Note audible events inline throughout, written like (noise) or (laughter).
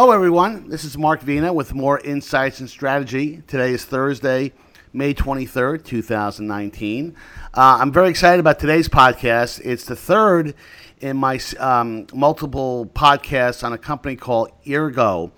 Hello, everyone. This is Mark Vena with Moor Insights and Strategy. Today is Thursday, May 23rd, 2019. Uh, I'm very excited about today's podcast. It's the third in my um, multiple podcasts on a company called Eargo.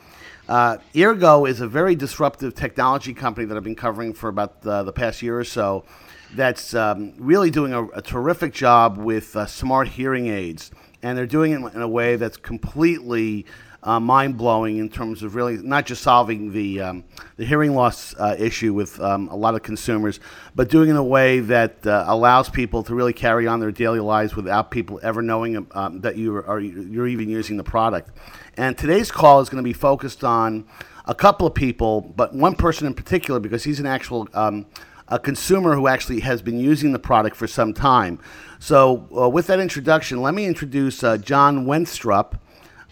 Uh, Eargo is a very disruptive technology company that I've been covering for about the, the past year or so that's um, really doing a, a, terrific job with uh, smart hearing aids. And they're doing it in a way that's completely uh, mind blowing in terms of really not just solving the um, the hearing loss uh, issue with um, a lot of consumers, but doing it in a way that uh, allows people to really carry on their daily lives without people ever knowing um, that you are you're even using the product. And today's call is going to be focused on a couple of people, but one person in particular because he's an actual um, a consumer who actually has been using the product for some time. So, uh, with that introduction, let me introduce uh, John Wenstrup.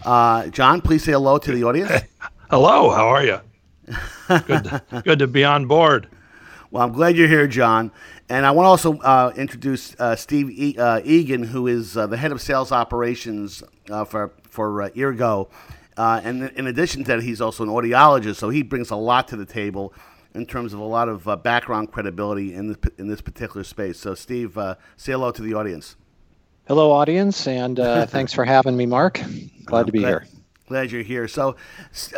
Uh, John, please say hello to the audience. (laughs) hello, how are you? good, to, (laughs) good to be on board. Well, I'm glad you're here, John. And I want to also uh, introduce uh, Steve e- uh, Egan, who is uh, the head of sales operations uh, for for uh, Eargo. and in addition to that, he's also an audiologist, so he brings a lot to the table in terms of a lot of background credibility in this in this particular space. So, Steve, say hello to the audience. Hello, audience, and (laughs) thanks for having me, Mark. Glad to be glad, here. Glad you're here. So,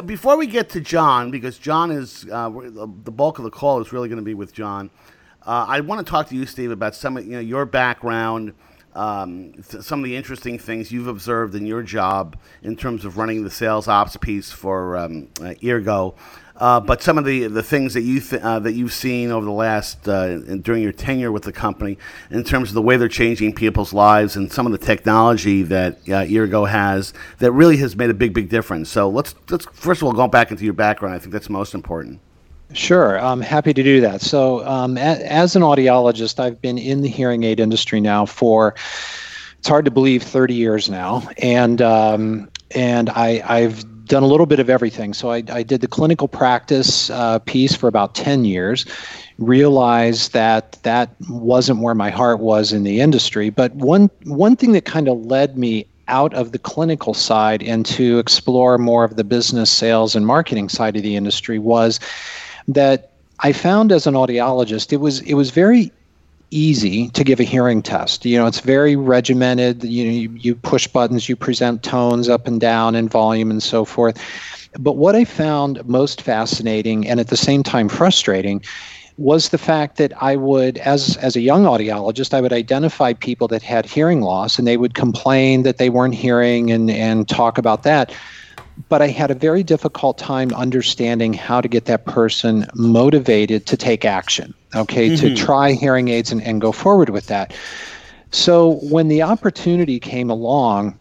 before we get to John, because John is uh, the bulk of the call is really going to be with John. Uh, I want to talk to you, Steve, about some of you know your background, um, th- some of the interesting things you've observed in your job in terms of running the sales ops piece for um, uh, Eargo. Uh, but some of the, the things that you th- uh, that you've seen over the last uh, during your tenure with the company, in terms of the way they're changing people's lives and some of the technology that uh, Eargo has that really has made a big big difference. So let's let's first of all go back into your background. I think that's most important. Sure, I'm happy to do that. So, um, a- as an audiologist, I've been in the hearing aid industry now for it's hard to believe 30 years now, and um, and I, I've done a little bit of everything. So I, I did the clinical practice uh, piece for about 10 years, realized that that wasn't where my heart was in the industry. But one, one thing that kind of led me out of the clinical side and to explore more of the business, sales, and marketing side of the industry was that I found as an audiologist, it was it was very easy to give a hearing test. You know, it's very regimented. You know, you, you push buttons, you present tones up and down and volume and so forth. But what I found most fascinating and at the same time frustrating was the fact that I would, as as a young audiologist, I would identify people that had hearing loss, and they would complain that they weren't hearing and and talk about that but I had a very difficult time understanding how to get that person motivated to take action, okay, mm-hmm. to try hearing aids and, and go forward with that. So when the opportunity came along,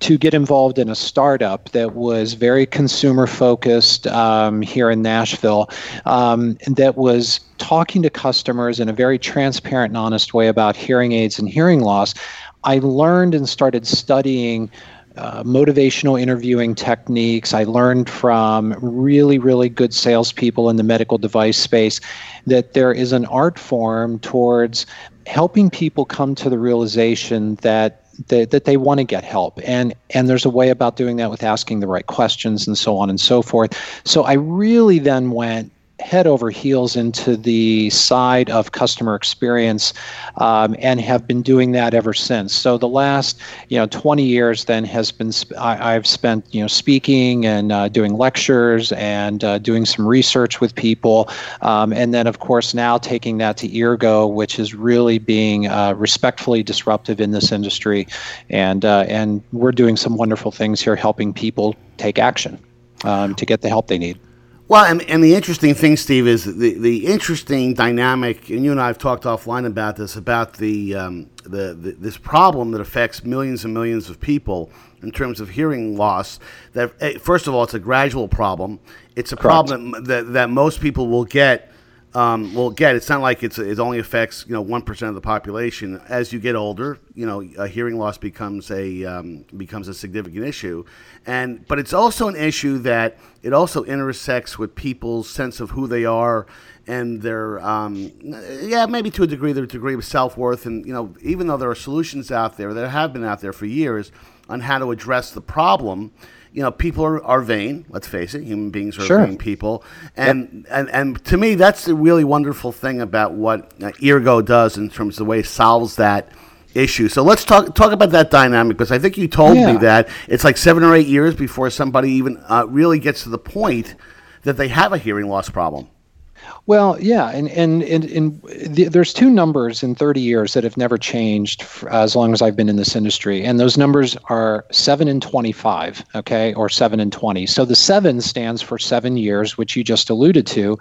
to get involved in a startup that was very consumer focused um, here in Nashville, um, that was talking to customers in a very transparent and honest way about hearing aids and hearing loss, I learned and started studying uh, motivational interviewing techniques. I learned from really, really good salespeople in the medical device space that there is an art form towards helping people come to the realization that that, that they want to get help and and there's a way about doing that with asking the right questions and so on and so forth so i really then went head over heels into the side of customer experience um, and have been doing that ever since. So the last you know 20 years then has been I, have spent you know speaking and uh, doing lectures and uh, doing some research with people um, and then of course now taking that to Eargo which is really being uh, respectfully disruptive in this industry. And uh, and we're doing some wonderful things here helping people take action um, to get the help they need well, and, and the interesting thing, Steve, is the, the interesting dynamic, and you and I have talked offline about this, about the, um, the, the this problem that affects millions and millions of people in terms of hearing loss. That eh, first of all, it's a gradual problem. It's a Correct. problem that, that most people will get um, well, again, it's not like it's it only affects you know one percent of the population. As you get older, you know, hearing loss becomes a um, becomes a significant issue, and but it's also an issue that it also intersects with people's sense of who they are and their um, yeah maybe to a degree their degree of self worth, and you know even though there are solutions out there that have been out there for years on how to address the problem you know, people are, are vain. Let's face it, human beings are Sure. vain people, and and and to me, that's the really wonderful thing about what uh, Eargo does in terms of the way it solves that issue. So let's talk talk about that dynamic because I think you told me that it's like seven or eight years before somebody even uh, really gets to the point that they have a hearing loss problem. Well, yeah, and and and, and the, there's two numbers in 30 years that have never changed for, as long as I've been in this industry, and those numbers are seven and 25, okay, or seven and 20. So the seven stands for seven years, which you just alluded to,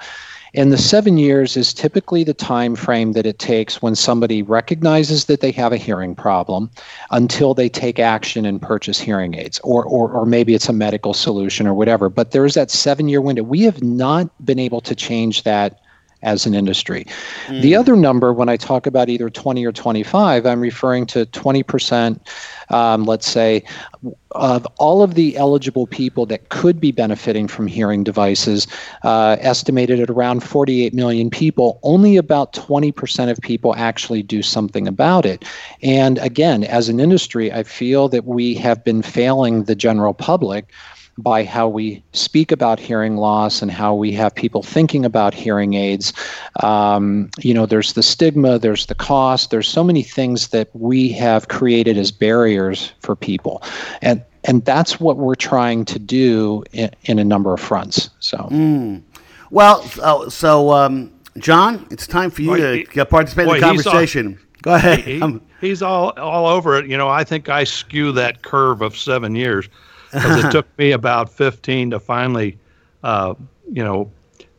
and the seven years is typically the time frame that it takes when somebody recognizes that they have a hearing problem until they take action and purchase hearing aids, or, or, or maybe it's a medical solution or whatever. But there's that seven year window. We have not been able to change that as an industry. The other number, when I talk about either 20 or 25, I'm referring to 20%, um, let's say, of all of the eligible people that could be benefiting from hearing devices, uh, estimated at around 48 million people, only about 20% of people actually do something about it. And again, as an industry, I feel that we have been failing the general public by how we speak about hearing loss and how we have people thinking about hearing aids. Um, you know, there's the stigma, there's the cost, there's so many things that we have created as barriers for people. And and that's what we're trying to do in, in a number of fronts. So, Well, so, so um, John, it's time for you Boy, to he- get participate in the boy, all- conversation. Go ahead. He, (laughs) Um, he's all all over it. You know, I think I skew that curve of seven years because it (laughs) took me about 15 to finally, uh, you know,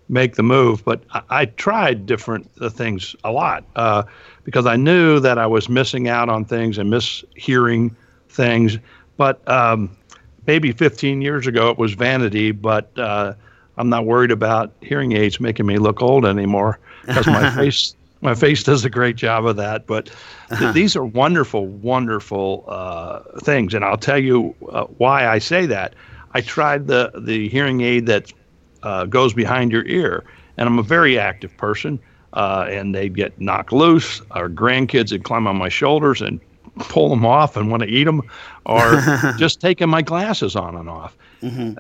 make the move. But I, I tried different uh, things a lot uh, because I knew that I was missing out on things and mishearing things. But um, maybe 15 years ago it was vanity, but uh, I'm not worried about hearing aids making me look old anymore because my (laughs) face my face does a great job of that. But th- these are wonderful, wonderful uh, things, and I'll tell you uh, why I say that. I tried the the hearing aid that uh, goes behind your ear, and I'm a very active person. Uh, and they'd get knocked loose. Our grandkids would climb on my shoulders and pull them off and want to eat them, or (laughs) just taking my glasses on and off.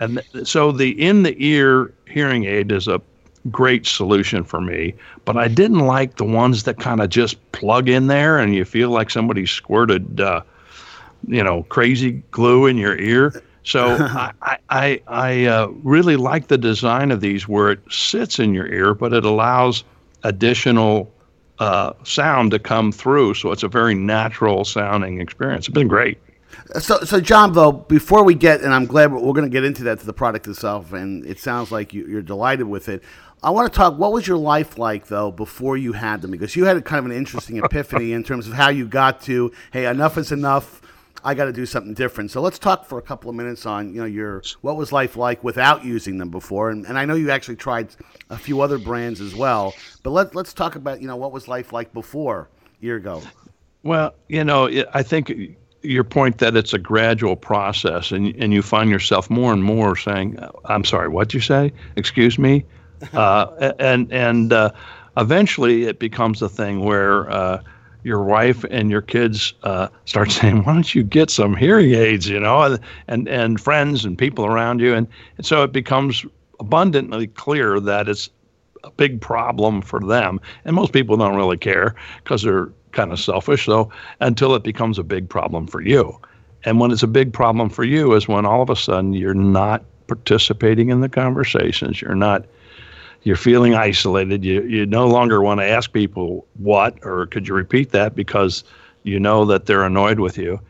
And th- so the in the ear hearing aid is a great solution for me, but I didn't like the ones that kind of just plug in there and you feel like somebody squirted, uh, you know, crazy glue in your ear. So (laughs) I I, I, uh, really like the design of these where it sits in your ear, but it allows additional uh, sound to come through. So it's a very natural sounding experience. It's been great. So, so John, though, before we get, and I'm glad we're, we're going to get into that to the product itself, and it sounds like you, you're delighted with it. I want to talk. What was your life like though before you had them? Because you had a kind of an interesting (laughs) epiphany in terms of how you got to, hey, enough is enough. I got to do something different. So let's talk for a couple of minutes on, you know, your what was life like without using them before, and, and I know you actually tried a few other brands as well. But let let's talk about, you know, what was life like before Eargo. Well, you know, I think your point that it's a gradual process, and and you find yourself more and more saying, "I'm sorry, what you say? Excuse me," uh, and and uh, eventually it becomes a thing where. Uh, your wife and your kids uh, start (laughs) saying, "Why don't you get some hearing aids?" You know, and and, friends and people around you, and, and so it becomes abundantly clear that it's a big problem for them. And most people don't really care because they're kind of selfish. So until it becomes a big problem for you. And when it's a big problem for you is when all of a sudden you're not participating in the conversations. You're not you're feeling isolated. You you no longer want to ask people what or could you repeat that because you know that they're annoyed with you.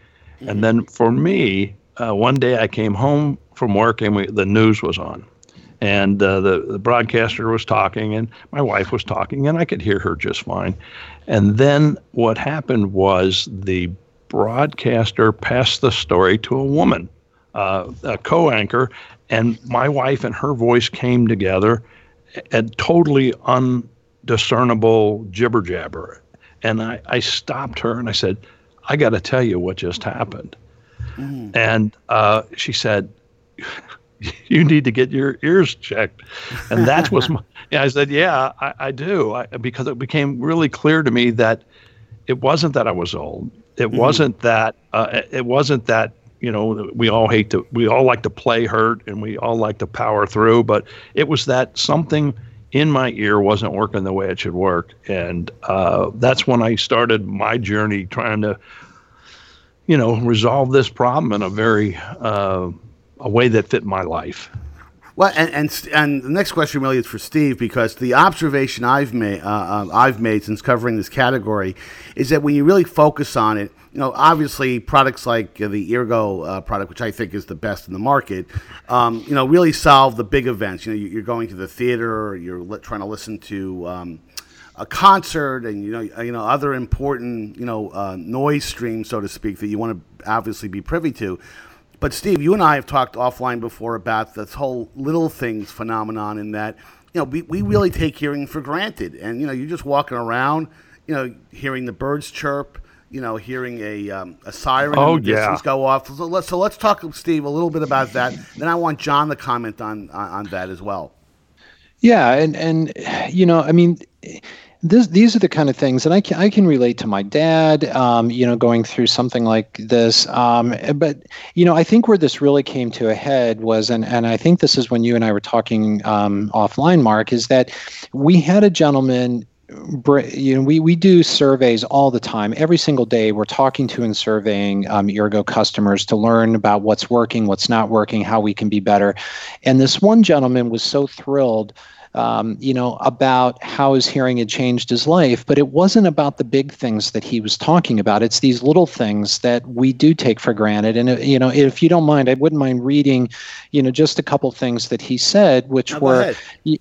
And then for me, uh, one day I came home from work and we, the news was on and uh, the, the broadcaster was talking and my wife was talking and i could hear her just fine and then what happened was the broadcaster passed the story to a woman uh, a co-anchor and my wife and her voice came together and totally undiscernible jibber jabber and I, I stopped her and i said i got to tell you what just happened and uh, she said (laughs) you need to get your ears checked. And that was my, (laughs) yeah, I said, yeah, I, I do. I, because it became really clear to me that it wasn't that I was old. It wasn't that, uh, it wasn't that, you know, we all hate to, we all like to play hurt and we all like to power through, but it was that something in my ear wasn't working the way it should work. And uh, that's when I started my journey trying to, you know, resolve this problem in a very, uh, a way that fit my life. Well, and, and and the next question really is for Steve because the observation I've made uh, uh, I've made since covering this category is that when you really focus on it, you know, obviously products like uh, the Eargo uh, product, which I think is the best in the market, um, you know, really solve the big events. You know, you're going to the theater, you're li- trying to listen to. Um, a concert and you know you know other important you know uh, noise streams so to speak that you want to obviously be privy to but Steve, you and I have talked offline before about this whole little things phenomenon in that, you know, we, we really take hearing for granted. And, you know, you're just walking around, you know, hearing the birds chirp, you know, hearing a, um, a siren oh, in the yeah. distance go off. So let's, so let's talk, Steve, a little bit about that. Then I want John to comment on, on, on that as well. Yeah. And, and, you know, I mean, this, these are the kind of things, and I can I can relate to my dad, um, you know, going through something like this. Um, but you know, I think where this really came to a head was, and and I think this is when you and I were talking um, offline, Mark, is that we had a gentleman. You know, we, we do surveys all the time. Every single day, we're talking to and surveying um, Eargo customers to learn about what's working, what's not working, how we can be better. And this one gentleman was so thrilled um, you know, about how his hearing had changed his life, but it wasn't about the big things that he was talking about. It's these little things that we do take for granted. And, uh, you know, if you don't mind, I wouldn't mind reading, you know, just a couple things that he said, which No, were,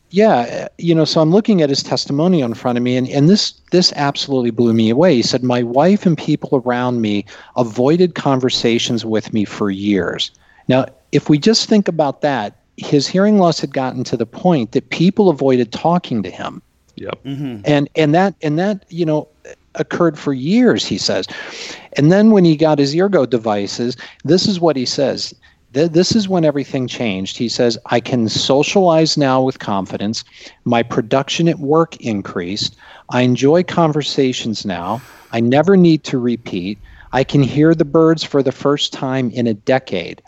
yeah, you know, so I'm looking at his testimonial in front of me, and, and this this absolutely blew me away. He said, My wife and people around me avoided conversations with me for years. Now, if we just think about that, his hearing loss had gotten to the point that people avoided talking to him. Yep. Mm-hmm. and and that and that you know occurred for years he says. And then when he got his Eargo devices this is what he says. Th- this is when everything changed. He says i can socialize now with confidence. My production at work increased. I enjoy conversations now. I never need to repeat. I can hear the birds for the first time in a decade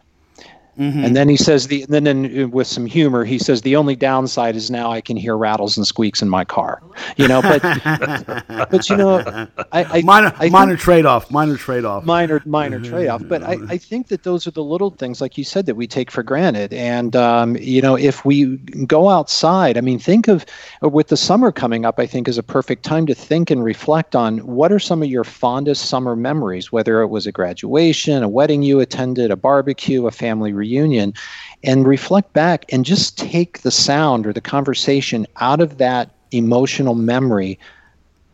and then he says the then in, with some humor he says the only downside is now I can hear rattles and squeaks in my car. You know, but (laughs) but you know I, I minor I minor think- trade off, minor trade off. minor minor trade-off but I, I think that those are the little things like you said that we take for granted and um, you know if we go outside i mean think of uh, with the summer coming up i think is a perfect time to think and reflect on what are some of your fondest summer memories whether it was a graduation a wedding you attended a barbecue a family reunion and reflect back and just take the sound or the conversation out of that emotional memory.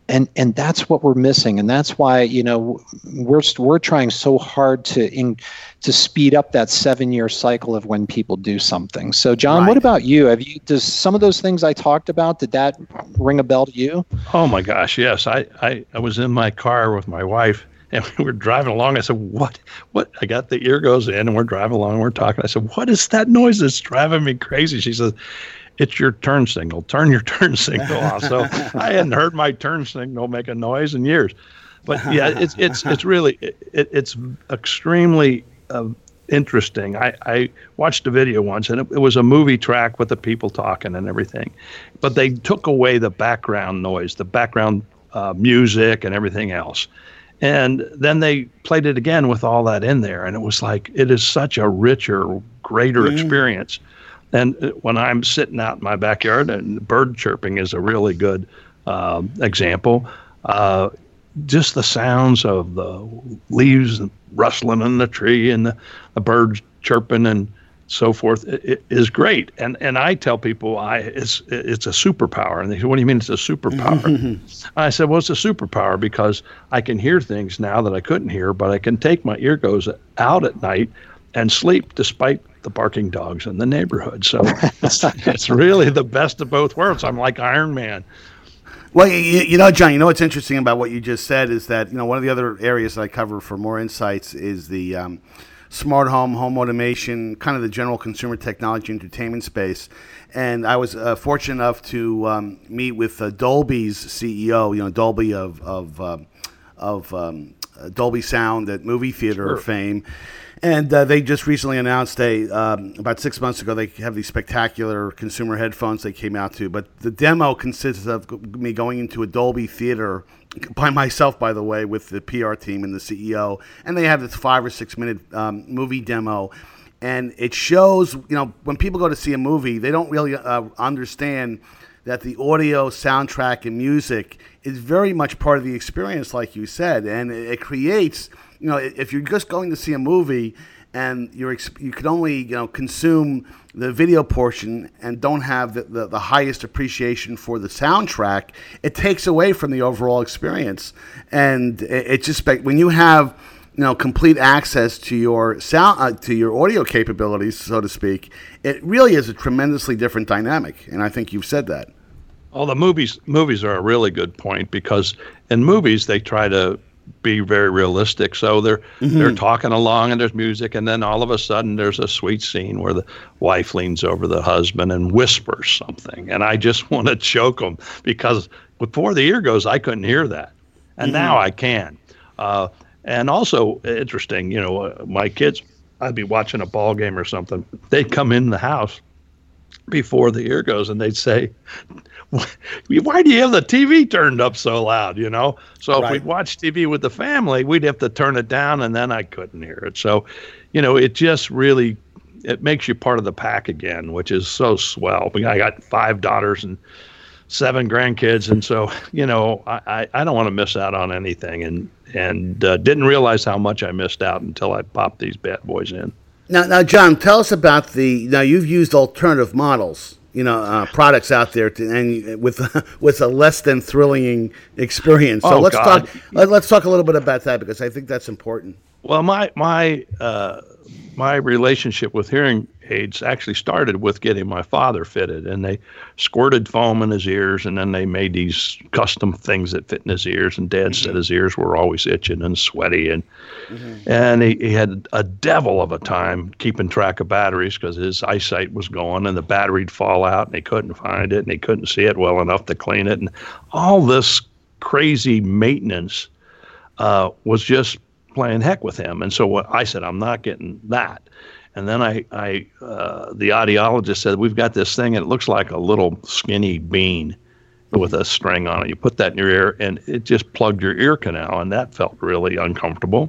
And and that's what we're missing. And that's why you know we're we're trying so hard to in, to speed up that 7 year cycle of when people do something. So john Right. what about you? Have you does some of those things i talked about did that ring a bell to you? Oh my gosh, yes. I, I, I was in my car with my wife and we were driving along. I said, What what I got the Eargos in and we're driving along, we're talking. I said, What is that noise that's driving me crazy? She says, It's your turn signal. Turn your (laughs) turn signal off. So I hadn't heard my turn signal make a noise in years. But yeah, it's it's it's really it, it's extremely uh, interesting. I, I watched a video once, and it, it was a movie track with the people talking and everything, but they took away the background noise, the background uh, music, and everything else. And then they played it again with all that in there, and it was like it is such a richer, greater experience. And uh, when I'm sitting out in my backyard, and bird chirping is a really good um, example. Uh, just the sounds of the leaves rustling in the tree and the, the birds chirping and so forth is great. And and I tell people I it's it's a superpower. And they say, "What do you mean it's a superpower?" I said, "Well, it's a superpower because I can hear things now that I couldn't hear, but I can take my Eargos out at night and sleep despite the barking dogs in the neighborhood. So it's, (laughs) it's really the best of both worlds. I'm like Iron Man. Well, you, you know, John, you know what's interesting about what you just said is that you know one of the other areas that I cover for Moor Insights is the um, smart home, home automation, kind of the general consumer technology entertainment space. And I was uh, fortunate enough to um, meet with uh, Dolby's CEO, you know, Dolby of of um, of um, Dolby Sound at movie theater Sure. fame. And uh, they just recently announced a um, about six months ago they have these spectacular consumer headphones they came out to. But the demo consists of me going into a Dolby theater by myself, by the way, with the PR team and the CEO, and they have this five or six minute um, movie demo. And it shows, you know, when people go to see a movie, they don't really uh, understand that the audio, soundtrack, and music is very much part of the experience, like you said, and it, creates. You know, if you're just going to see a movie and you're you can only you know consume the video portion and don't have the, the, the highest appreciation for the soundtrack, it takes away from the overall experience. And it, it just when you have you know complete access to your sound uh, to your audio capabilities, so to speak, it really is a tremendously different dynamic. And I think you've said that. Well, the movies movies are a really good point because in movies they try to be very realistic. So they're they're talking along and there's music, and then all of a sudden there's a sweet scene where the wife leans over the husband and whispers something, and I just (laughs) want to choke them because before the Eargos, I couldn't hear that, and now I can. Uh, and also interesting, you know, uh, my kids, I'd be watching a ball game or something, they'd come in the house before the Eargos and they'd say (laughs) why do you have the tv turned up so loud? You know? So if we'd watch tv with the family we'd have to turn it down and then i couldn't hear it. So you know it just really it makes you part of the pack again which is so swell. I got five daughters and seven grandkids. And so you know i i, I don't want to miss out on anything. And and uh, didn't realize how much i missed out until i popped these bad boys in Now, now, John, tell us about the. Now, you've used alternative models, you know, uh, products out there, to, and with (laughs) with a less than thrilling experience. So Oh, let's God. talk. Let, let's talk a little bit about that because I think that's important. Well, my my uh, my relationship with hearing aids actually started with getting my father fitted, and they squirted foam in his ears, and then they made these custom things that fit in his ears. And Dad said his ears were always itching and sweaty, and and he, he had a devil of a time keeping track of batteries because his eyesight was going, and the battery'd fall out, and he couldn't find it, and he couldn't see it well enough to clean it, and all this crazy maintenance uh, was just playing heck with him. And so what I said, I'm not getting that. And then I, I uh, the audiologist said, we've got this thing, and it looks like a little skinny bean with a string on it. You put that in your ear, and it just plugged your ear canal, and that felt really uncomfortable.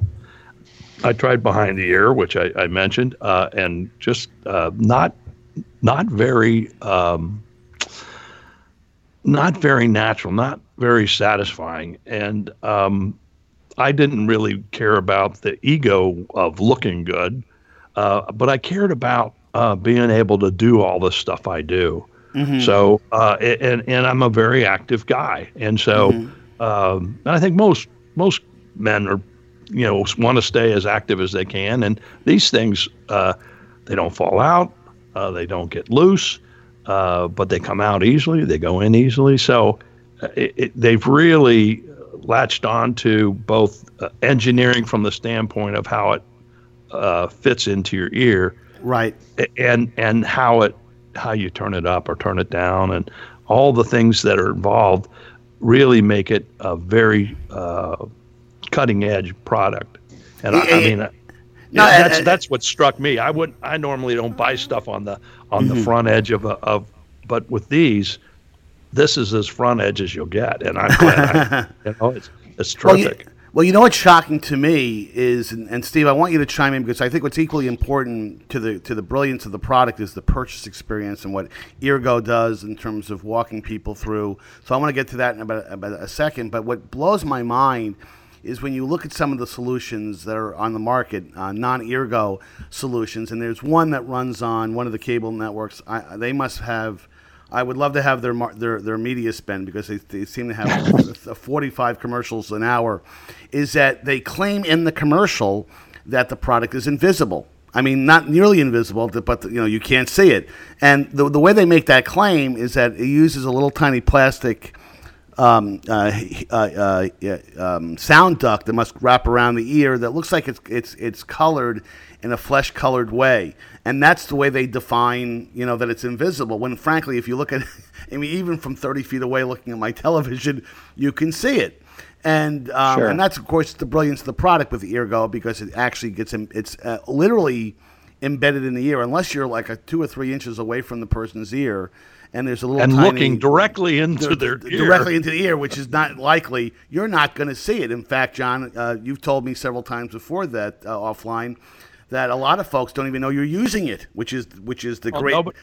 I tried behind the ear, which I, I mentioned, uh, and just uh, not not very um, not very natural, not very satisfying, and um, I didn't really care about the ego of looking good, uh, but I cared about uh, being able to do all the stuff I do. So, uh, and and I'm a very active guy, and so um, and I think most most men are, you know, want to stay as active as they can, and these things uh, they don't fall out, uh, they don't get loose, uh, but they come out easily, they go in easily. So, it, it, they've really latched on to both uh, engineering from the standpoint of how it uh, fits into your ear Right. and and how it how you turn it up or turn it down and all the things that are involved really make it a very uh, cutting edge product and I, I mean uh, No, that's that's what struck me I wouldn't. I normally don't buy stuff on the on the front edge of a, of but with these this is as front edge as you'll get and I'm glad I, (laughs) you know it's it's Well, you, terrific well, you know what's shocking to me is, and, and Steve, I want you to chime in because I think what's equally important to the to the brilliance of the product is the purchase experience and what Eargo does in terms of walking people through. So I want to get to that in about, about a second. But what blows my mind is when you look at some of the solutions that are on the market, uh, non-Eargo solutions, and there's one that runs on one of the cable networks. I, they must have. I would love to have their their their media spend because they, they seem to have (laughs) 45 commercials an hour. Is that they claim in the commercial that the product is invisible. I mean, not nearly invisible, but you know you can't see it. And the the way they make that claim is that it uses a little tiny plastic um, uh, uh, uh, um, sound duct that must wrap around the ear that looks like it's it's it's colored in a flesh colored way, and that's the way they define you know that it's invisible. When frankly, if you look at, (laughs) I mean, even from thirty feet away, looking at my (laughs) television, you can see it. And um, Sure. and that's of course the brilliance of the product with the Eargo because it actually gets in, it's uh, literally embedded in the ear unless you're like a two or three inches away from the person's ear and there's a little and tiny, looking directly into their d- ear. directly into the ear, which is not likely. You're not going to see it. In fact, John, uh, you've told me several times before that uh, offline that a lot of folks don't even know you're using it, which is which is the Well, great nobody,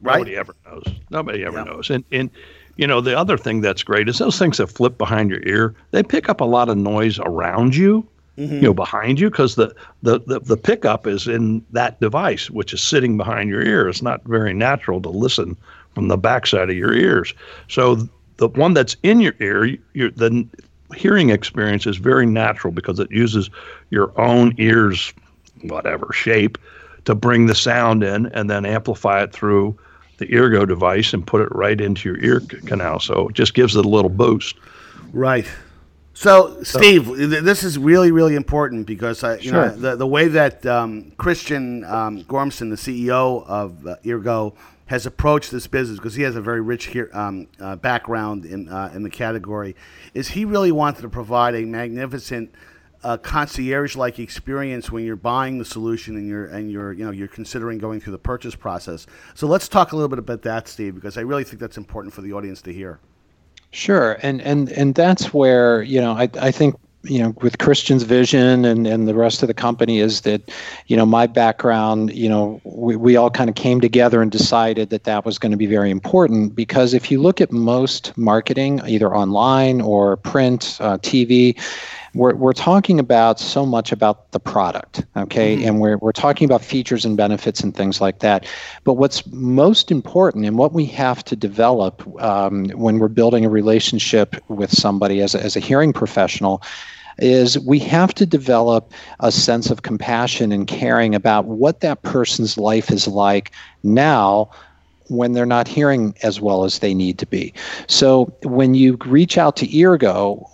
right. nobody ever knows. Nobody ever Yeah. knows. And and you know the other thing that's great is those things that flip behind your ear. They pick up a lot of noise around you. Mm-hmm. You know, behind you, because the, the, the, the pickup is in that device, which is sitting behind your ear. It's not very natural to listen from the backside of your ears. So the one that's in your ear, your, the hearing experience is very natural because it uses your own ears, whatever shape, to bring the sound in and then amplify it through the Eargo device and put it right into your ear canal. So it just gives it a little boost. Right. So, Steve, th- this is really, really important because I, you know, Sure. the, the way that um, Christian um, Gormsen, the CEO of uh, Eargo, has approached this business because he has a very rich here, um, uh, background in uh, in the category, is he really wanted to provide a magnificent uh, concierge-like experience when you're buying the solution and you're and you're you know you're considering going through the purchase process. So let's talk a little bit about that, Steve, because I really think that's important for the audience to hear. Sure, and and and that's where you know I I think you know with Christian's vision and and the rest of the company is that you know my background you know we, we all kind of came together and decided that that was going to be very important because if you look at most marketing either online or print uh, TV we're, we're talking about so much about the product okay? And we're, we're talking about features and benefits and things like that. But what's most important and what we have to develop um, when we're building a relationship with somebody as a, as a hearing professional is we have to develop a sense of compassion and caring about what that person's life is like now when they're not hearing as well as they need to be. So when you reach out to Eargo,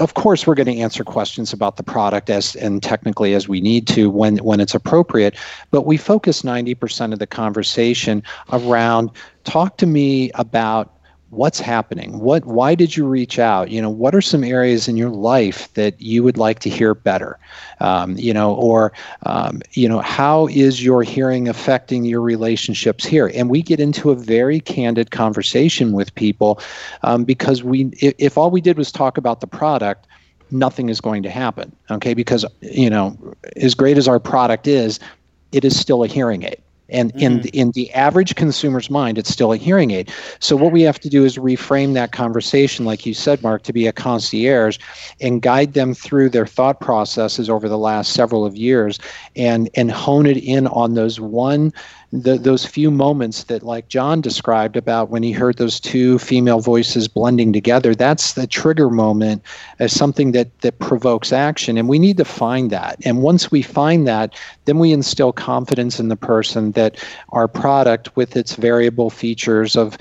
of course we're going to answer questions about the product as and technically as we need to when when it's appropriate, but we focus 90% of the conversation around talk to me about what's happening? What why did you reach out? You know what are some areas in your life that you would like to hear better? Um, you know or um, you know how is your hearing affecting your relationships here? And we get into a very candid conversation with people um, because we if, if all we did was talk about the product nothing is going to happen okay? Because you know as great as our product is it is still a hearing aid and in mm-hmm. in the average consumer's mind it's still a hearing aid. So what we have to do is reframe that conversation like you said mark to be a concierge and guide them through their thought processes over the last several of years and and hone it in on those one the, those few moments that like john described about when he heard those two female voices blending together that's the trigger moment as something that that provokes action. And we need to find that. And once we find that then we instill confidence in the person that our product with its variable features of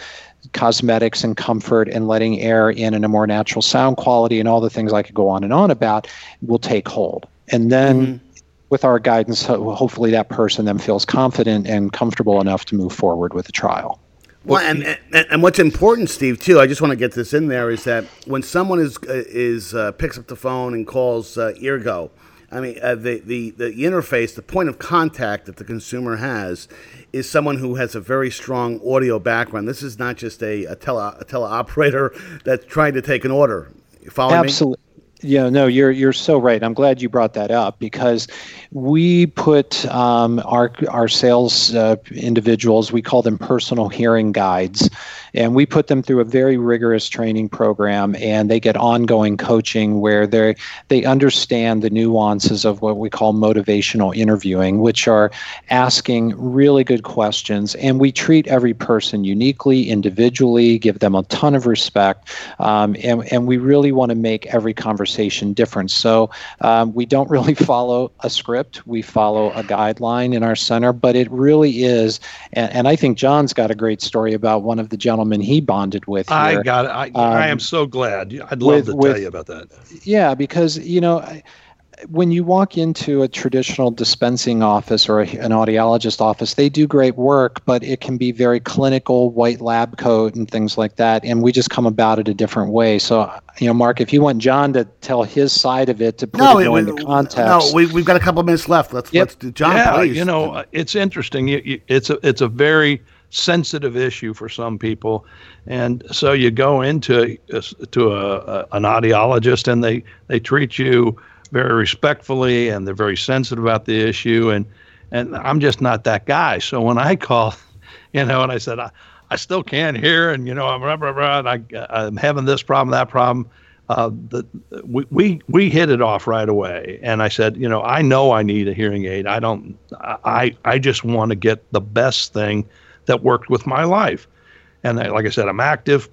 cosmetics and comfort and letting air in and a more natural sound quality and all the things I could go on and on about will take hold. And then mm-hmm. With our guidance, hopefully that person then feels confident and comfortable enough to move forward with the trial. Well, and, and and what's important, Steve, too. I just want to get this in there is that when someone is is uh, picks up the phone and calls uh, Eargo, I mean uh, the, the the interface, the point of contact that the consumer has, is someone who has a very strong audio background. This is not just a a, tele, a teleoperator that's trying to take an order. You follow me? Absolutely. Yeah, no, you're you're so right. I'm glad you brought that up because we put um, our our sales uh, individuals. We call them personal hearing guides, and we put them through a very rigorous training program, and they get ongoing coaching where they they understand the nuances of what we call motivational interviewing, which are asking really good questions, and we treat every person uniquely, individually, give them a ton of respect, um, and and we really want to make every conversation different. So um, we don't (laughs) really follow a script; we follow a guideline in our center. But it really is, and, and I think John's got a great story about one of the gentlemen he bonded with. Here. I got it. I, I Um, am so glad. I'd love with- to with- tell you about that. Yeah, because you know, I, when you walk into a traditional dispensing office or a, an audiologist office, they do great work, but it can be very clinical, white lab coat and things like that. And we just come about it a different way. So, you know, Mark, if you want John to tell his side of it to put no, it, it into context. No, we, have got a couple of minutes left. Let's, yep. let's do John, yeah, please. You know, it's interesting. You, you, it's a, it's a very sensitive issue for some people, and so you go into to a, a, an audiologist, and they they treat you very respectfully, and they're very sensitive about the issue, and and I'm just not that guy. So when I call, (laughs) you know, and I said I, I still can't hear, and you know I'm blah, blah, blah, I I'm having this problem, that problem. Uh, the, we, we we hit it off right away, and I said, you know, I know I need a hearing aid. I don't. I I just want to get the best thing that worked with my life. And I, like I said, I'm active.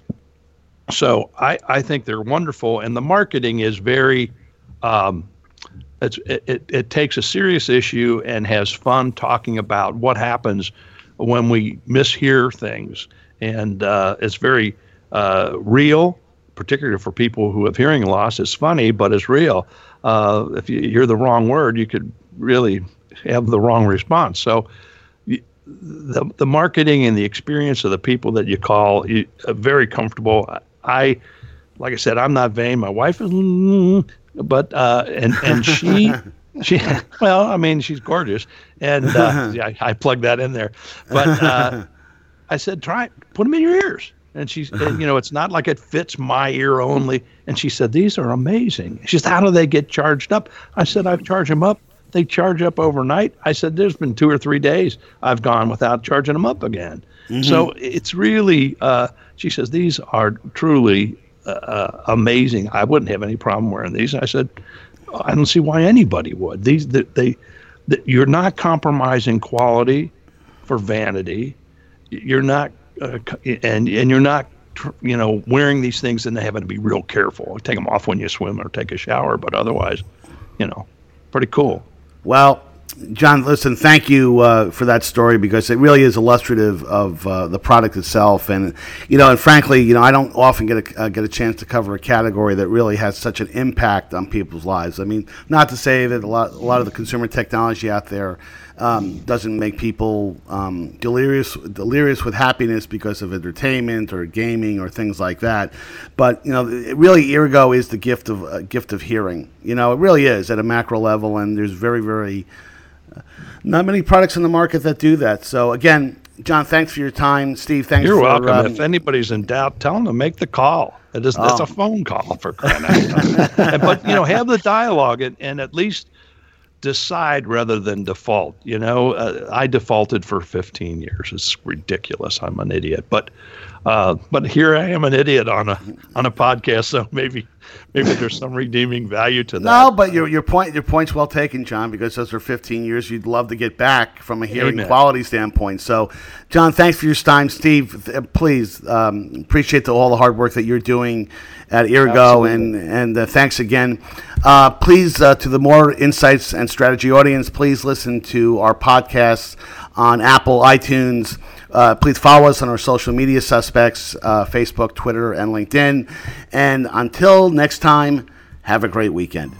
So I, I think they're wonderful. And the marketing is very, um, it, it, it takes a serious issue and has fun talking about what happens when we mishear things. And uh, it's very uh, real, particularly for people who have hearing loss. It's funny, but it's real. Uh, if you hear the wrong word, you could really have the wrong response. So the, the marketing and the experience of the people that you call you, uh, very comfortable. I, like I said, I'm not vain. My wife is, (laughs) but uh, and and she. (laughs) she well i mean she's gorgeous and uh, (laughs) yeah, I, I plugged that in there but uh, i said try put them in your ears and she's and, you know it's not like it fits my ear only and she said these are amazing she said how do they get charged up i said i've charged them up they charge up overnight. I said, there's been two or three days I've gone without charging them up again. Mm-hmm. So it's really, uh, she says, these are truly uh, uh, amazing. I wouldn't have any problem wearing these. I said, I don't see why anybody would. These, they, you're not compromising quality for vanity. You're not, uh, and and you're not you know, wearing these things and having to be real careful. Take them off when you swim or take a shower, but otherwise, you know, pretty cool. Well, John, listen, thank you uh, for that story because it really is illustrative of uh, the product itself, and you know, and frankly, you know, I don't often get a uh, get a chance to cover a category that really has such an impact on people's lives. I mean, not to say that a lot a lot of the consumer technology out there um, doesn't make people um, delirious delirious with happiness because of entertainment or gaming or things like that. But you know, really, Eargo is the gift of uh, gift of hearing. You know, it really is at a macro level, and there's very very uh, not many products in the market that do that. So again, John, thanks for your time. Steve, thanks. You're for, welcome. Um, if anybody's in doubt, tell them to make the call. It is, oh. It's a phone call for crying out loud. (laughs) but you know, have the dialogue and, and at least decide rather than default. You know, uh, I defaulted for 15 years. It's ridiculous. I'm an idiot, but uh, but here I am, an idiot on a on a podcast. So maybe (laughs) maybe there's some redeeming value to that. No, but your your point your point's well taken, John. Because those are 15 years you'd love to get back from a hearing Amen. quality standpoint. So, John, thanks for your time, Steve. Please um, appreciate the, all the hard work that you're doing at Eargo, and and uh, thanks again. Uh, please, uh, to the Moor Insights and Strategy audience, please listen to our podcasts on Apple, iTunes. Uh, please follow us on our social media suspects uh, Facebook, Twitter, and LinkedIn. And until next time, have a great weekend.